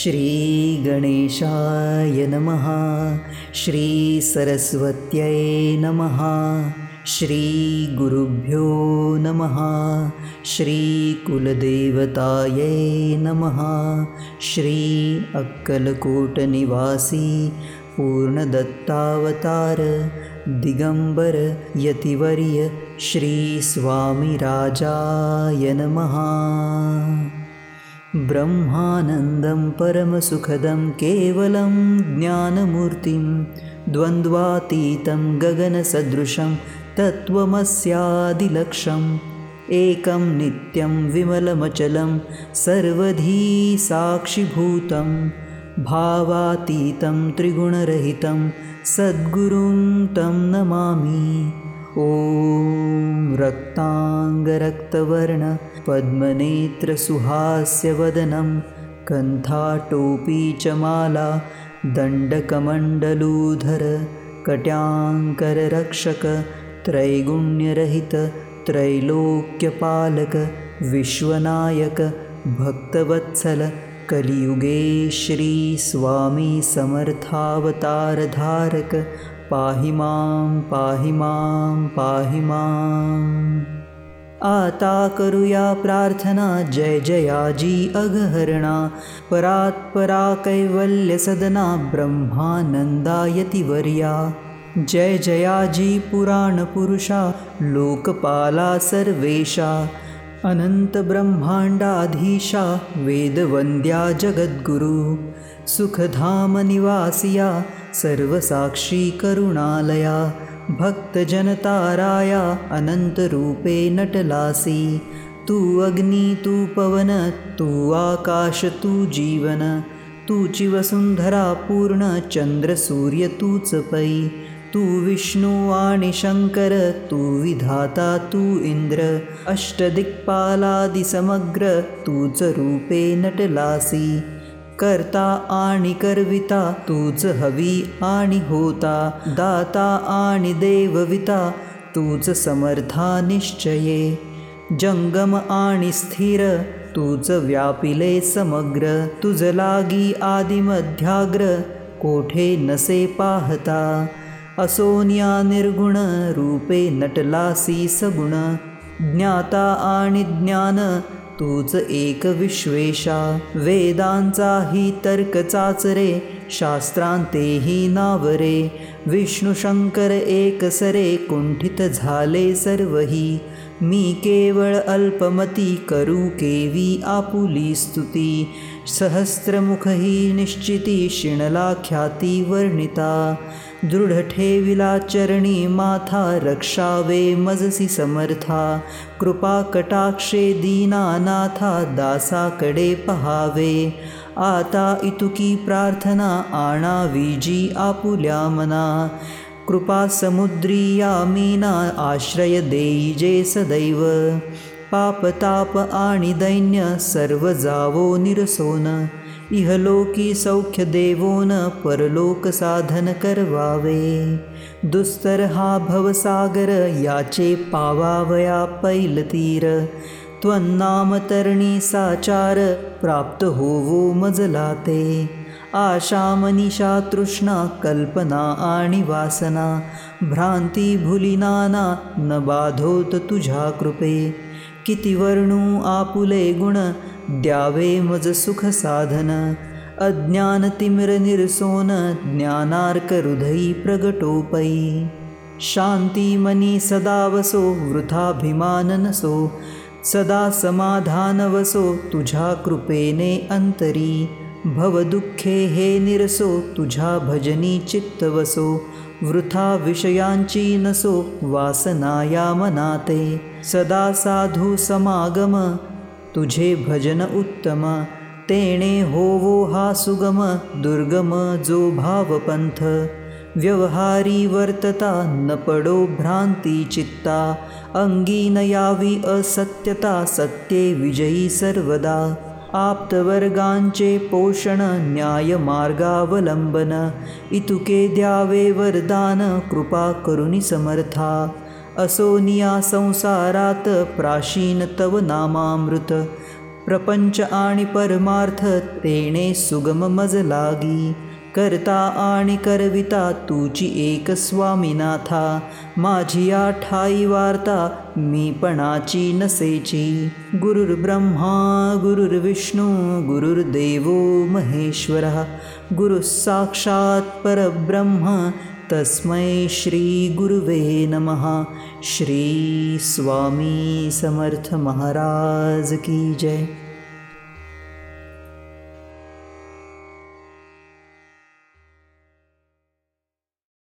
श्रीगणेशाय नमः श्रीसरस्वत्यै नमः श्रीगुरुभ्यो नमः श्रीकुलदेवतायै नमः श्री अक्कलकोटनिवासी पूर्णदत्तावतार दिगम्बर यतिवर्य श्रीस्वामिराजाय नमः ब्रह्मानन्दं परमसुखदं केवलं ज्ञानमूर्तिं द्वन्द्वातीतं गगनसदृशं तत्त्वमस्यादिलक्षम् एकं नित्यं विमलमचलं सर्वधी साक्षिभूतं भावातीतं त्रिगुणरहितं सद्गुरुं तं नमामि ॐ रक्ताङ्गरक्तवर्ण पद्मनेत्रसुहास्यवदनं कन्थाटोपी च माला दण्डकमण्डलूधर कट्याङ्कररक्षक त्रैगुण्यरहित त्रैलोक्यपालक विश्वनायक भक्तवत्सल कलियुगे श्रीस्वामी समर्थावतारधारक पाहि मां पाहि मां पाहि माम् आता करुया प्रार्थना जय जयाजी अघहरणा परात्परा कैवल्यसदना ब्रह्मानन्दायतिवर्या जय जयाजी पुराणपुरुषा लोकपाला सर्वेशा। अनन्तब्रह्माण्डाधीशा वेदवन्द्या जगद्गुरु। सुखधामनिवासिया सर्वसाक्षी करुणालया भक्तजनताराया अनन्तरूपे नटलासि। तु अग्नि तु पवन तु आकाश तु जीवन। तु चिवसुन्धरा पूर्णचन्द्रसूर्य तु च पै तु विष्णुवाणिशङ्कर तु विधाता तु इन्द्र अष्टदिक्पालादिसमग्र तु च रूपे नटलासि कर्ता आणिकर्विता तु च हवि आणि होता दाता आणि देवविता तु च समर्था निश्चये। जङ्गम आणि स्थिर तु च व्यापिले समग्र तुज लागी आदिमध्याग्र कोठे नसे पाहता। असोन्या निर्गुणरूपे नटलासी सगुण ज्ञाता आणि ज्ञान तूच एक विश्वेशा। वेदांचा ही तर्क चाचरे शास्त्रांतेही नावरे। विष्णुशंकर एकसरे कुंठित झाले सर्वही मी केवळ अल्पमती करू केवी आपुली स्तुती. सहस्रमुखही निश्चिती शिणला ख्याती वर्णिता. दृढ ठेविला चरणी माथा रक्षावे मजसी समर्था. कृपा कटाक्षे दीनानाथा दासाकडे पहावे. आता इतुकी प्रार्थना आणावीजी आपुल्या मना कृपा समुद्री या मीना आश्रय देईजे सदैव। पापताप आणि दैन्य सर्व जावो निरसोन। इहलोकी सौख्य देवोन परलोक साधन करवावे। दुस्तर हा भवसागर याचे पावावया पैलतीर त्वन्नामतरणी साचार प्राप्त होवो मजलाते आशा मनीषा तृष्णा कल्पना आणि वासना भ्रांती भुलिनाना न बाधोत तुझ्या कृपे। किती वर्णू आपुले गुण द्यावे मज सुख साधन। अज्ञान तिमिर निरसोन ज्ञानार्क हृदयी प्रगटोपै। शांती मनी सदा वसो वृथाभिमान नसो। सदा समाधान वसो तुझ्या कृपेने अंतरी भवदुःखे हे निरसो तुझ्या भजनी चित्त वसो वृथा विषयांची नसो वासनाया मनाते। सदा साधू समागम तुझे भजन उत्तम तेणे होवो हा सुगम दुर्गम जो भावपंथ। व्यवहारी वर्तता न पडो भ्रांती चित्ता अंगी न यावी असत्यता सत्ये विजयी सर्वदा आप्तवर्गांचे पोषण न्यायमार्गावलंबन इतुके द्यावे वरदान कृपा करुणी समर्था। असोनिया संसारात प्राशीन तव नामामृत। प्रपंच आणि परमार्थ तेणे सुगम मज लागी करता करविता तुची एक स्वामीनाथा। माझी ठाई वार्ता मी पणाची नसेची। गुरुर्ब्रह्मा गुरुर्विष्णू गुरुर्देवो महेश्वर। गुरुः साक्षात् परब्रह्म तस्मै श्रीगुरुवे नमः। श्री स्वामी समर्थ महाराज की जय